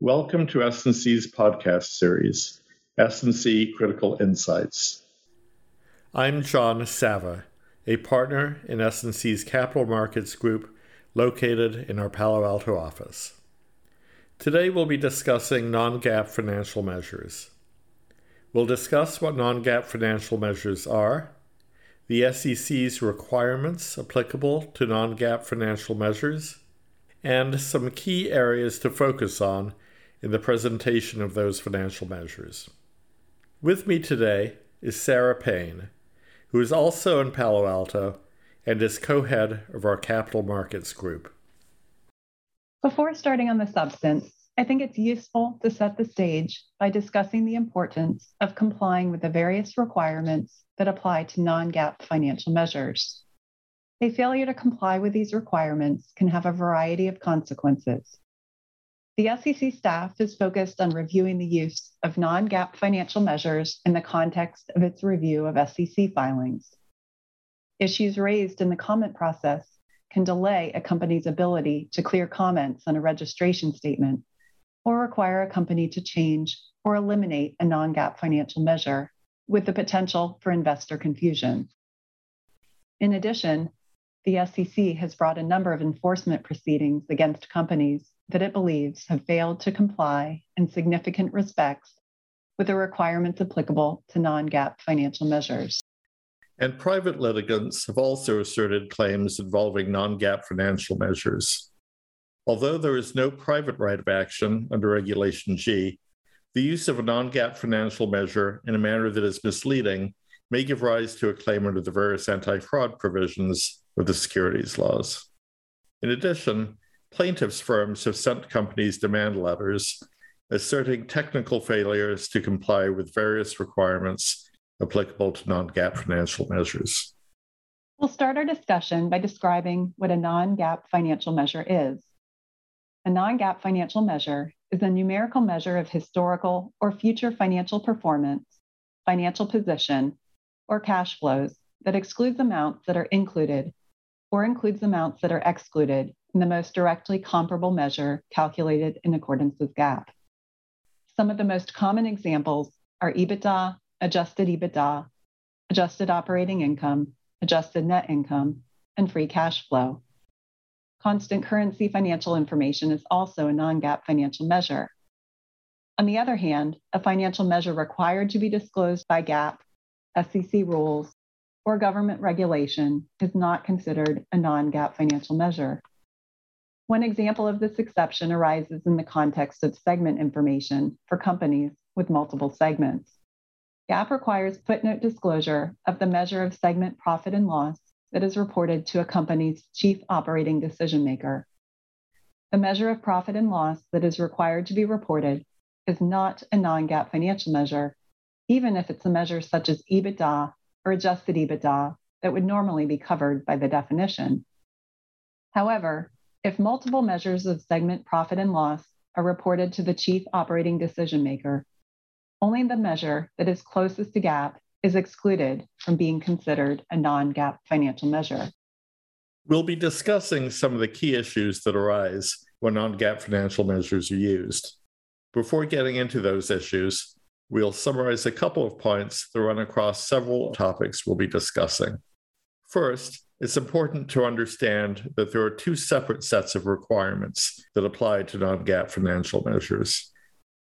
Welcome to S&C's podcast series, S&C Critical Insights. I'm John Savva, a partner in S&C's Capital Markets Group located in our Palo Alto office. Today we'll be discussing non-GAAP financial measures. We'll discuss what non-GAAP financial measures are, the SEC's requirements applicable to non-GAAP financial measures, and some key areas to focus on in the presentation of those financial measures. With me today is Sarah Payne, who is also in Palo Alto and is co head of our capital markets group. Before starting on the substance, I think it's useful to set the stage by discussing the importance of complying with the various requirements that apply to non GAAP financial measures. A failure to comply with these requirements can have a variety of consequences, the SEC staff is focused on reviewing the use of non GAAP financial measures in the context of its review of SEC filings. Issues raised in the comment process can delay a company's ability to clear comments on a registration statement or require a company to change or eliminate a non GAAP financial measure with the potential for investor confusion. In addition, the SEC has brought a number of enforcement proceedings against companies that it believes have failed to comply in significant respects with the requirements applicable to non GAAP financial measures. And private litigants have also asserted claims involving non GAAP financial measures. Although there is no private right of action under Regulation G, the use of a non GAAP financial measure in a manner that is misleading may give rise to a claim under the various anti fraud provisions of the securities laws. In addition, plaintiffs' firms have sent companies demand letters asserting technical failures to comply with various requirements applicable to non GAAP financial measures. We'll start our discussion by describing what a non GAAP financial measure is. A non GAAP financial measure is a numerical measure of historical or future financial performance, financial position, or cash flows that excludes amounts that are included or includes amounts that are excluded in the most directly comparable measure calculated in accordance with GAAP. Some of the most common examples are EBITDA, adjusted EBITDA, adjusted operating income, adjusted net income, and free cash flow. Constant currency financial information is also a non GAAP financial measure. On the other hand, a financial measure required to be disclosed by GAAP, SEC rules, or government regulation is not considered a non GAAP financial measure. One example of this exception arises in the context of segment information for companies with multiple segments. GAAP requires footnote disclosure of the measure of segment profit and loss that is reported to a company's chief operating decision maker. The measure of profit and loss that is required to be reported is not a non GAAP financial measure, even if it's a measure such as EBITDA or adjusted EBITDA that would normally be covered by the definition. However, if multiple measures of segment profit and loss are reported to the chief operating decision maker, only the measure that is closest to GAAP is excluded from being considered a non GAAP financial measure. We'll be discussing some of the key issues that arise when non GAAP financial measures are used. Before getting into those issues, we'll summarize a couple of points that run across several topics we'll be discussing. First, it's important to understand that there are two separate sets of requirements that apply to non GAAP financial measures.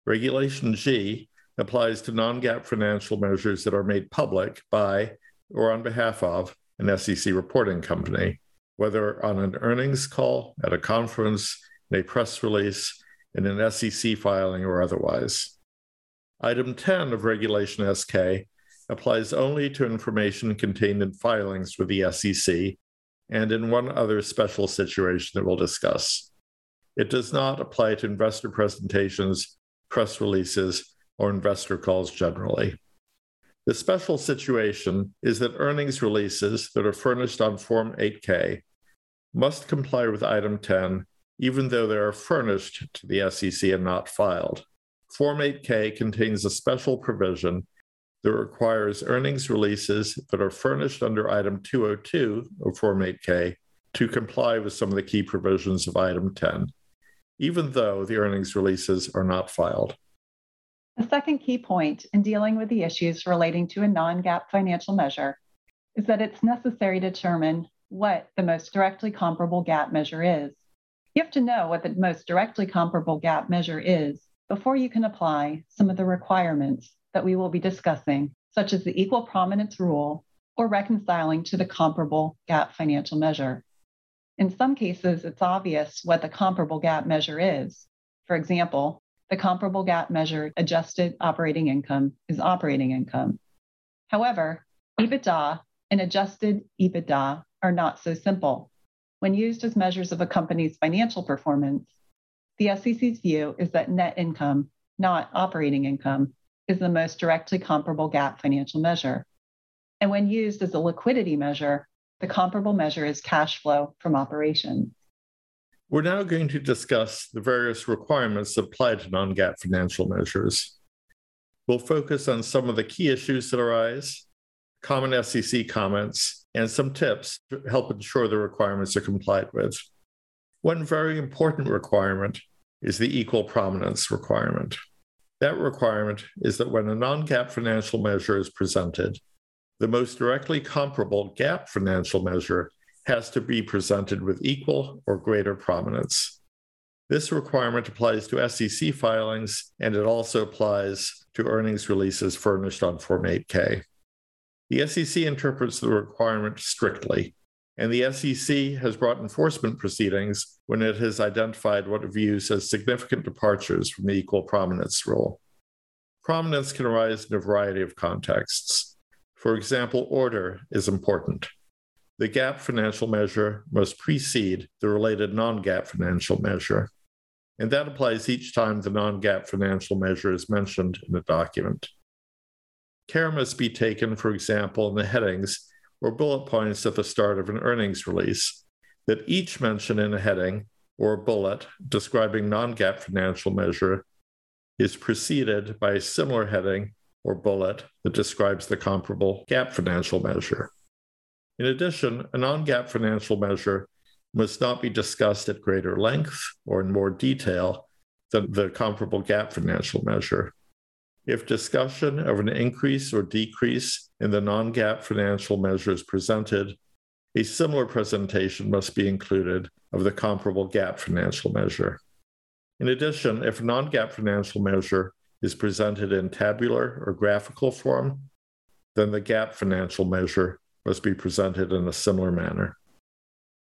Regulation G applies to non GAAP financial measures that are made public by or on behalf of an SEC reporting company, whether on an earnings call, at a conference, in a press release, in an SEC filing, or otherwise. Item 10 of Regulation SK applies only to information contained in filings with the SEC and in one other special situation that we'll discuss. It does not apply to investor presentations, press releases, or investor calls generally. The special situation is that earnings releases that are furnished on Form 8K must comply with Item 10, even though they are furnished to the SEC and not filed. Form 8K contains a special provision that requires earnings releases that are furnished under Item 202 of Form 8K to comply with some of the key provisions of Item 10, even though the earnings releases are not filed. The second key point in dealing with the issues relating to a non GAAP financial measure is that it's necessary to determine what the most directly comparable GAAP measure is. You have to know what the most directly comparable GAAP measure is before you can apply some of the requirements that we will be discussing, such as the equal prominence rule or reconciling to the comparable GAAP financial measure. In some cases, it's obvious what the comparable GAAP measure is. For example, the comparable GAAP measure adjusted operating income is operating income. However, EBITDA and adjusted EBITDA are not so simple. When used as measures of a company's financial performance, the SEC's view is that net income, not operating income, is the most directly comparable GAAP financial measure. And when used as a liquidity measure, the comparable measure is cash flow from operations. We're now going to discuss the various requirements applied to non GAAP financial measures. We'll focus on some of the key issues that arise, common SEC comments, and some tips to help ensure the requirements are complied with. One very important requirement is the equal prominence requirement. That requirement is that when a non GAAP financial measure is presented, the most directly comparable GAAP financial measure has to be presented with equal or greater prominence. This requirement applies to SEC filings and it also applies to earnings releases furnished on Form 8K. The SEC interprets the requirement strictly, and the SEC has brought enforcement proceedings when it has identified what it views as significant departures from the equal prominence rule. Prominence can arise in a variety of contexts. For example, order is important. The GAAP financial measure must precede the related non GAAP financial measure, and that applies each time the non GAAP financial measure is mentioned in a document. Care must be taken, for example, in the headings or bullet points at the start of an earnings release, that each mention in a heading or bullet describing non GAAP financial measure is preceded by a similar heading or bullet that describes the comparable GAAP financial measure. In addition, a non GAAP financial measure must not be discussed at greater length or in more detail than the comparable GAAP financial measure. If discussion of an increase or decrease in the non GAAP financial measures presented, a similar presentation must be included of the comparable GAAP financial measure. In addition, if a non GAAP financial measure is presented in tabular or graphical form, then the GAAP financial measure must be presented in a similar manner.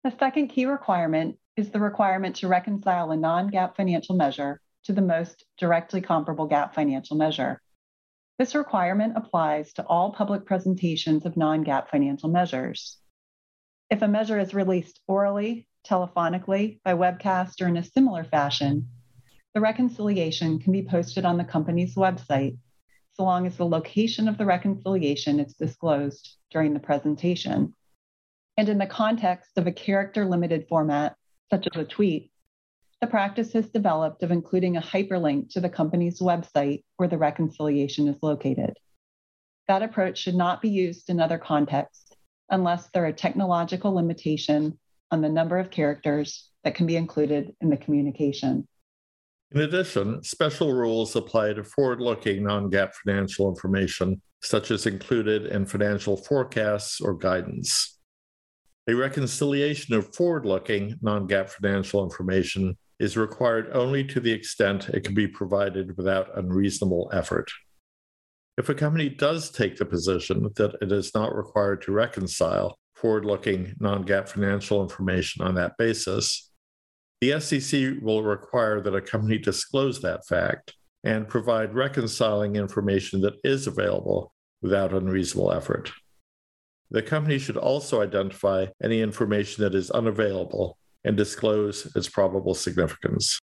The second key requirement is the requirement to reconcile a non GAAP financial measure to the most directly comparable GAAP financial measure. This requirement applies to all public presentations of non GAAP financial measures. If a measure is released orally, telephonically, by webcast, or in a similar fashion, the reconciliation can be posted on the company's website so long as the location of the reconciliation is disclosed during the presentation. And in the context of a character limited format, such as a tweet, the practice has developed of including a hyperlink to the company's website where the reconciliation is located. That approach should not be used in other contexts unless there are technological limitation on the number of characters that can be included in the communication. In addition, special rules apply to forward looking non GAAP financial information, such as included in financial forecasts or guidance. A reconciliation of forward looking non GAAP financial information is required only to the extent it can be provided without unreasonable effort. If a company does take the position that it is not required to reconcile forward looking non GAAP financial information on that basis, the SEC will require that a company disclose that fact and provide reconciling information that is available without unreasonable effort. The company should also identify any information that is unavailable and disclose its probable significance.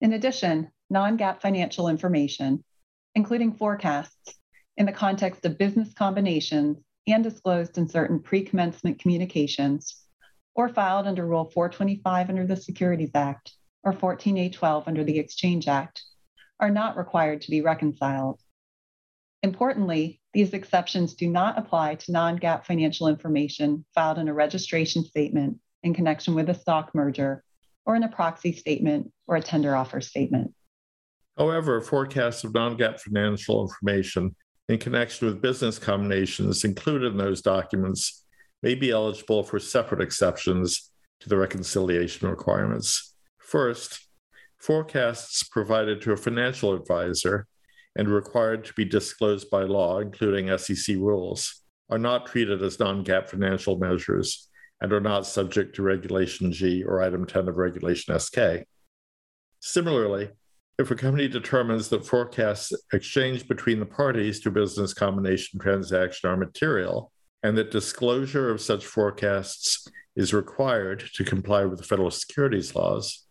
In addition, non GAAP financial information, including forecasts, in the context of business combinations and disclosed in certain pre commencement communications, or filed under Rule 425 under the Securities Act or 14A12 under the Exchange Act, are not required to be reconciled. Importantly, these exceptions do not apply to non GAAP financial information filed in a registration statement in connection with a stock merger or in a proxy statement or a tender offer statement. However, forecasts of non GAAP financial information in connection with business combinations included in those documents may be eligible for separate exceptions to the reconciliation requirements. First, forecasts provided to a financial advisor and required to be disclosed by law, including SEC rules, are not treated as non GAAP financial measures and are not subject to Regulation G or Item 10 of Regulation SK. Similarly, if a company determines that forecasts exchanged between the parties to a business combination transaction are material and that disclosure of such forecasts is required to comply with the federal securities laws,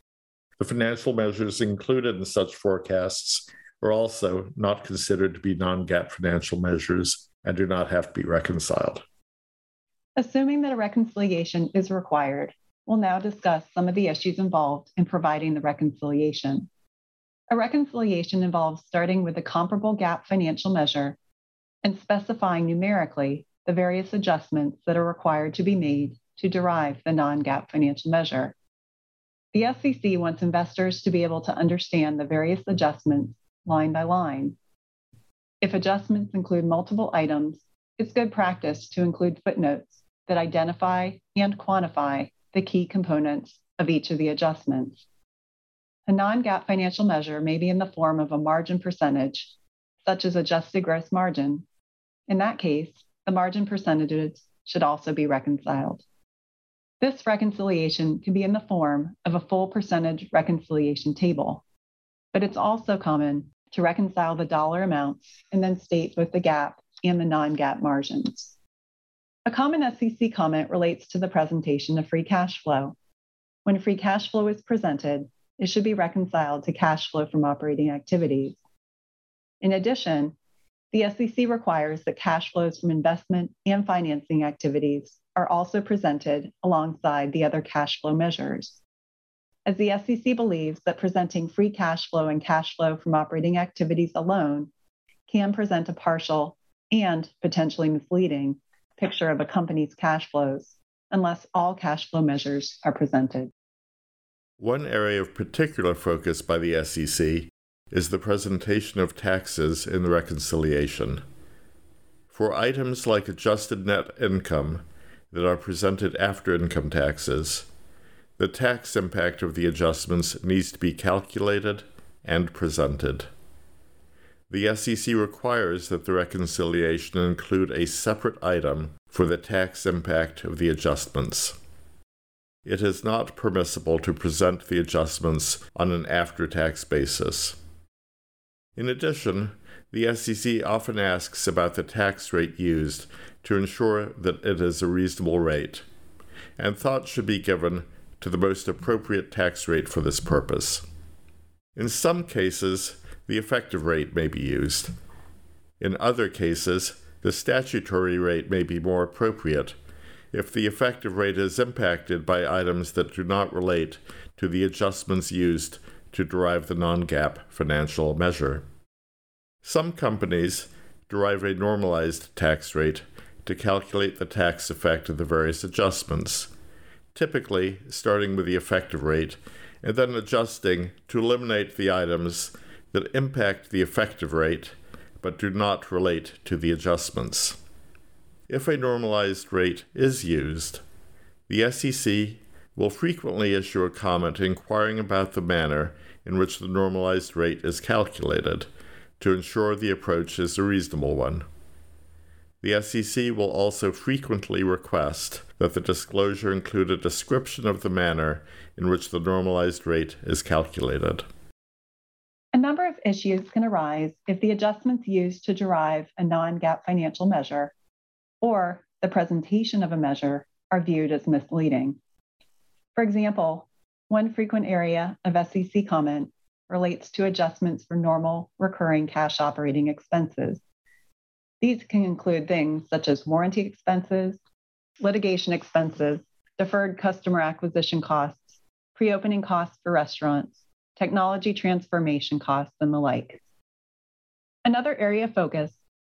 the financial measures included in such forecasts are also not considered to be non GAAP financial measures and do not have to be reconciled. Assuming that a reconciliation is required, we'll now discuss some of the issues involved in providing the reconciliation. A reconciliation involves starting with a comparable GAAP financial measure and specifying numerically the various adjustments that are required to be made to derive the non GAAP financial measure. The SEC wants investors to be able to understand the various adjustments line by line. If adjustments include multiple items, it's good practice to include footnotes that identify and quantify the key components of each of the adjustments. A non GAAP financial measure may be in the form of a margin percentage, such as adjusted gross margin. In that case, the margin percentages should also be reconciled. This reconciliation can be in the form of a full percentage reconciliation table, but it's also common to reconcile the dollar amounts and then state both the GAAP and the non GAAP margins. A common SEC comment relates to the presentation of free cash flow. When free cash flow is presented, it should be reconciled to cash flow from operating activities. In addition, the SEC requires that cash flows from investment and financing activities are also presented alongside the other cash flow measures. As the SEC believes that presenting free cash flow and cash flow from operating activities alone can present a partial and potentially misleading picture of a company's cash flows unless all cash flow measures are presented. One area of particular focus by the SEC is the presentation of taxes in the reconciliation. For items like adjusted net income that are presented after income taxes, the tax impact of the adjustments needs to be calculated and presented. The SEC requires that the reconciliation include a separate item for the tax impact of the adjustments it is not permissible to present the adjustments on an after tax basis. In addition, the SEC often asks about the tax rate used to ensure that it is a reasonable rate, and thought should be given to the most appropriate tax rate for this purpose. In some cases, the effective rate may be used. In other cases, the statutory rate may be more appropriate if the effective rate is impacted by items that do not relate to the adjustments used to derive the non GAAP financial measure. Some companies derive a normalized tax rate to calculate the tax effect of the various adjustments, typically starting with the effective rate and then adjusting to eliminate the items that impact the effective rate but do not relate to the adjustments. If a normalized rate is used, the SEC will frequently issue a comment inquiring about the manner in which the normalized rate is calculated to ensure the approach is a reasonable one. The SEC will also frequently request that the disclosure include a description of the manner in which the normalized rate is calculated. A number of issues can arise if the adjustments used to derive a non GAAP financial measure or the presentation of a measure are viewed as misleading. For example, one frequent area of SEC comment relates to adjustments for normal recurring cash operating expenses. These can include things such as warranty expenses, litigation expenses, deferred customer acquisition costs, pre opening costs for restaurants, technology transformation costs, and the like. Another area of focus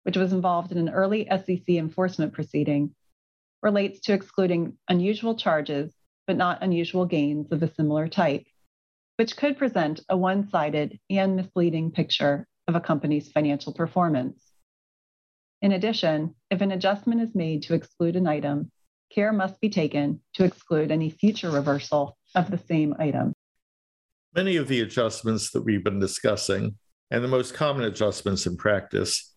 which was involved in an early SEC enforcement proceeding, relates to excluding unusual charges but not unusual gains of a similar type, which could present a one sided and misleading picture of a company's financial performance. In addition, if an adjustment is made to exclude an item, care must be taken to exclude any future reversal of the same item. Many of the adjustments that we've been discussing, and the most common adjustments in practice,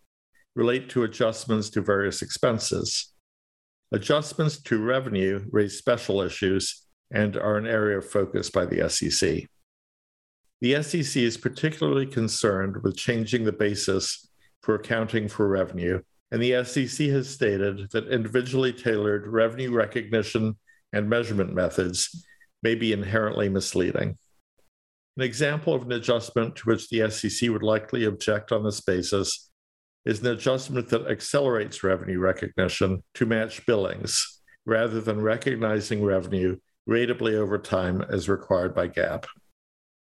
relate to adjustments to various expenses. Adjustments to revenue raise special issues and are an area of focus by the SEC. The SEC is particularly concerned with changing the basis for accounting for revenue, and the SEC has stated that individually tailored revenue recognition and measurement methods may be inherently misleading. An example of an adjustment to which the SEC would likely object on this basis is an adjustment that accelerates revenue recognition to match billings rather than recognizing revenue ratably over time as required by GAAP.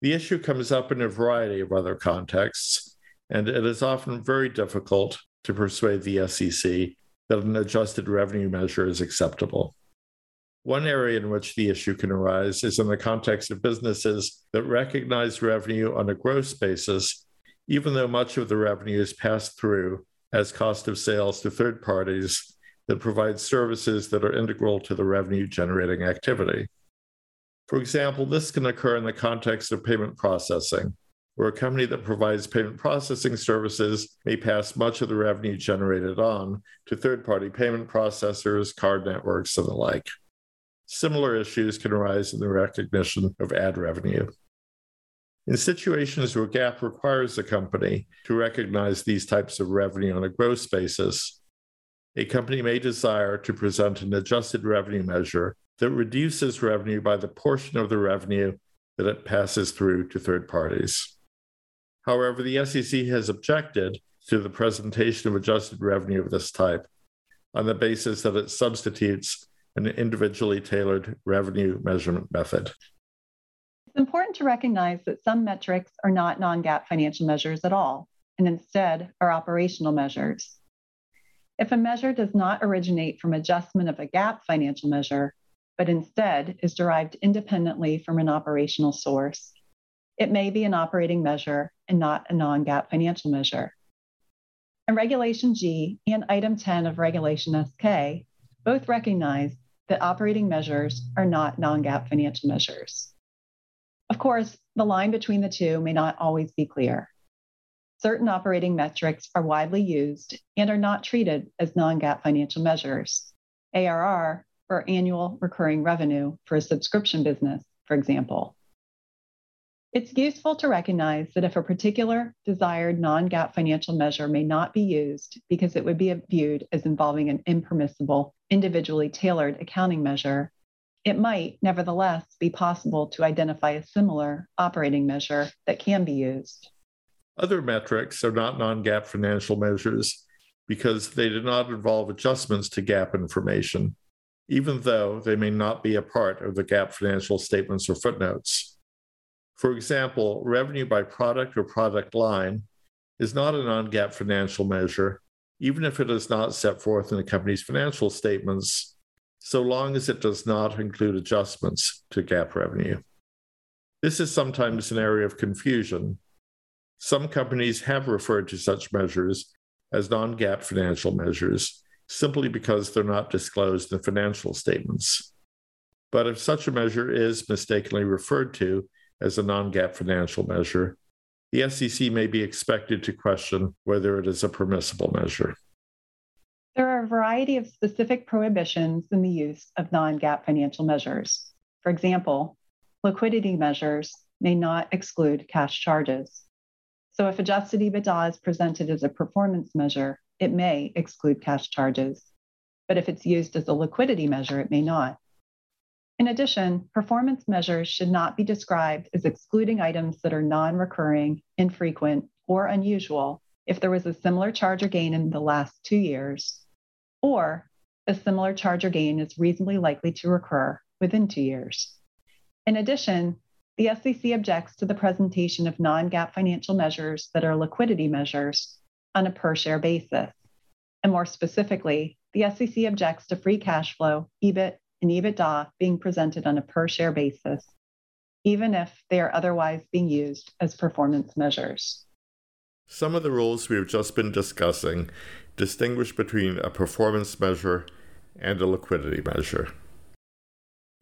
The issue comes up in a variety of other contexts, and it is often very difficult to persuade the SEC that an adjusted revenue measure is acceptable. One area in which the issue can arise is in the context of businesses that recognize revenue on a gross basis, even though much of the revenue is passed through as cost of sales to third parties that provide services that are integral to the revenue generating activity. For example, this can occur in the context of payment processing, where a company that provides payment processing services may pass much of the revenue generated on to third party payment processors, card networks, and the like. Similar issues can arise in the recognition of ad revenue. In situations where GAAP requires a company to recognize these types of revenue on a gross basis, a company may desire to present an adjusted revenue measure that reduces revenue by the portion of the revenue that it passes through to third parties. However, the SEC has objected to the presentation of adjusted revenue of this type on the basis that it substitutes an individually tailored revenue measurement method. It's important to recognize that some metrics are not non GAAP financial measures at all, and instead are operational measures. If a measure does not originate from adjustment of a GAAP financial measure, but instead is derived independently from an operational source, it may be an operating measure and not a non GAAP financial measure. And Regulation G and Item 10 of Regulation SK both recognize that operating measures are not non GAAP financial measures. Of course, the line between the two may not always be clear. Certain operating metrics are widely used and are not treated as non GAAP financial measures. ARR, or annual recurring revenue, for a subscription business, for example. It's useful to recognize that if a particular desired non GAAP financial measure may not be used because it would be viewed as involving an impermissible, individually tailored accounting measure, it might nevertheless be possible to identify a similar operating measure that can be used. Other metrics are not non GAAP financial measures because they do not involve adjustments to GAAP information, even though they may not be a part of the GAAP financial statements or footnotes. For example, revenue by product or product line is not a non GAAP financial measure, even if it is not set forth in the company's financial statements, so long as it does not include adjustments to GAAP revenue. This is sometimes an area of confusion. Some companies have referred to such measures as non GAAP financial measures simply because they're not disclosed in financial statements. But if such a measure is mistakenly referred to as a non GAAP financial measure, the SEC may be expected to question whether it is a permissible measure. A variety of specific prohibitions in the use of non GAAP financial measures. For example, liquidity measures may not exclude cash charges. So, if adjusted EBITDA is presented as a performance measure, it may exclude cash charges. But if it's used as a liquidity measure, it may not. In addition, performance measures should not be described as excluding items that are non recurring, infrequent, or unusual if there was a similar charge or gain in the last two years, or a similar charge or gain is reasonably likely to recur within two years. In addition, the SEC objects to the presentation of non GAAP financial measures that are liquidity measures on a per share basis, And more specifically, the SEC objects to free cash flow, EBIT, and EBITDA being presented on a per share basis, even if they are otherwise being used as performance measures. Some of the rules we've just been discussing distinguish between a performance measure and a liquidity measure.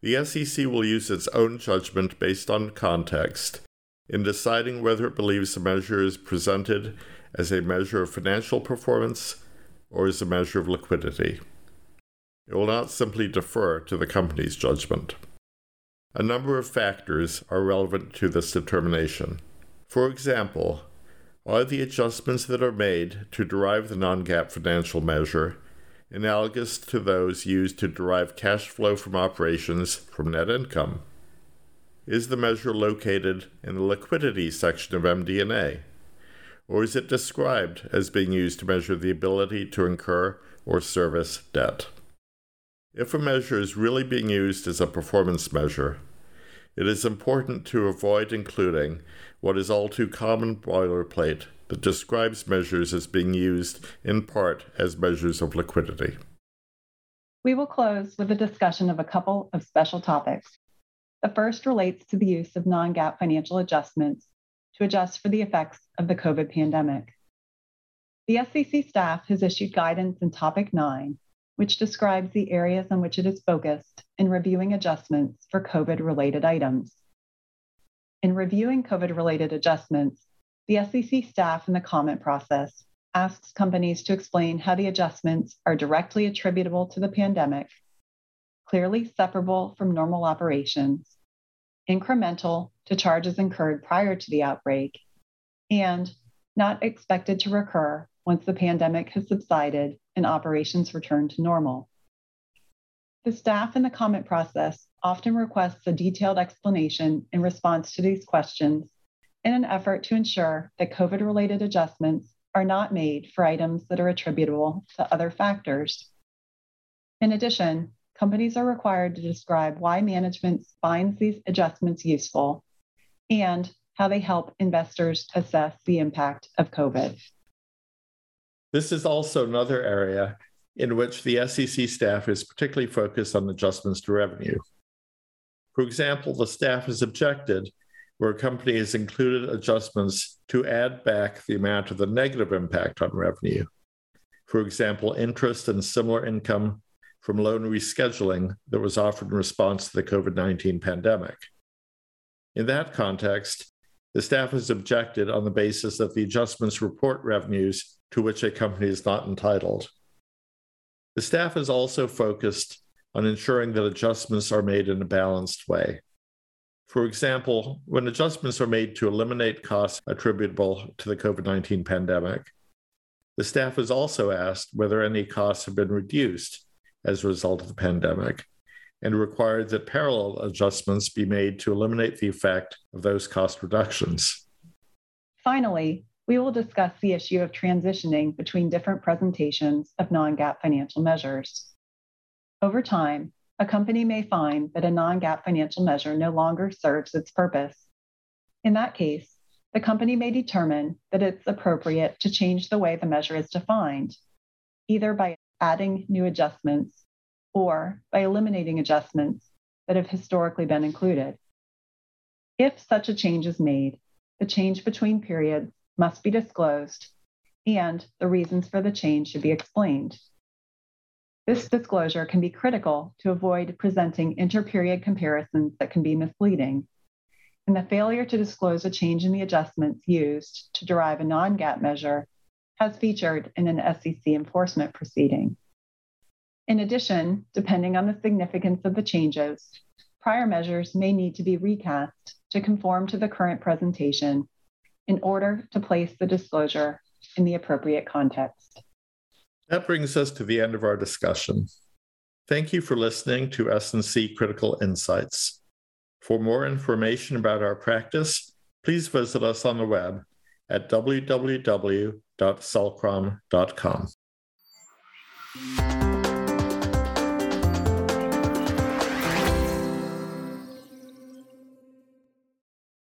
The SEC will use its own judgment based on context in deciding whether it believes a measure is presented as a measure of financial performance or as a measure of liquidity. It will not simply defer to the company's judgment. A number of factors are relevant to this determination. For example, are the adjustments that are made to derive the non GAAP financial measure analogous to those used to derive cash flow from operations from net income? Is the measure located in the liquidity section of MD&A? Or is it described as being used to measure the ability to incur or service debt? If a measure is really being used as a performance measure, it is important to avoid including what is all too common boilerplate that describes measures as being used in part as measures of liquidity. We will close with a discussion of a couple of special topics. The first relates to the use of non GAAP financial adjustments to adjust for the effects of the COVID pandemic. The SEC staff has issued guidance in Topic 9, which describes the areas on which it is focused in reviewing adjustments for COVID related items. In reviewing COVID related adjustments, the SEC staff in the comment process asks companies to explain how the adjustments are directly attributable to the pandemic, clearly separable from normal operations, incremental to charges incurred prior to the outbreak, and not expected to recur once the pandemic has subsided and operations return to normal. The staff in the comment process often requests a detailed explanation in response to these questions in an effort to ensure that COVID related adjustments are not made for items that are attributable to other factors. In addition, companies are required to describe why management finds these adjustments useful and how they help investors assess the impact of COVID. This is also another area in which the SEC staff is particularly focused on adjustments to revenue. For example, the staff has objected where a company has included adjustments to add back the amount of the negative impact on revenue. For example, interest and similar income from loan rescheduling that was offered in response to the COVID 19 pandemic. In that context, the staff has objected on the basis that the adjustments report revenues to which a company is not entitled. The staff is also focused on ensuring that adjustments are made in a balanced way. For example, when adjustments are made to eliminate costs attributable to the COVID 19 pandemic, the staff is also asked whether any costs have been reduced as a result of the pandemic and required that parallel adjustments be made to eliminate the effect of those cost reductions. Finally, we will discuss the issue of transitioning between different presentations of non GAAP financial measures. Over time, a company may find that a non GAAP financial measure no longer serves its purpose. In that case, the company may determine that it's appropriate to change the way the measure is defined, either by adding new adjustments or by eliminating adjustments that have historically been included. If such a change is made, the change between periods must be disclosed and the reasons for the change should be explained. This disclosure can be critical to avoid presenting interperiod comparisons that can be misleading. And the failure to disclose a change in the adjustments used to derive a non GAAP measure has featured in an SEC enforcement proceeding. In addition, depending on the significance of the changes, prior measures may need to be recast to conform to the current presentation in order to place the disclosure in the appropriate context. That brings us to the end of our discussion. Thank you for listening to S&C Critical Insights. For more information about our practice, please visit us on the web at www.sullcrom.com.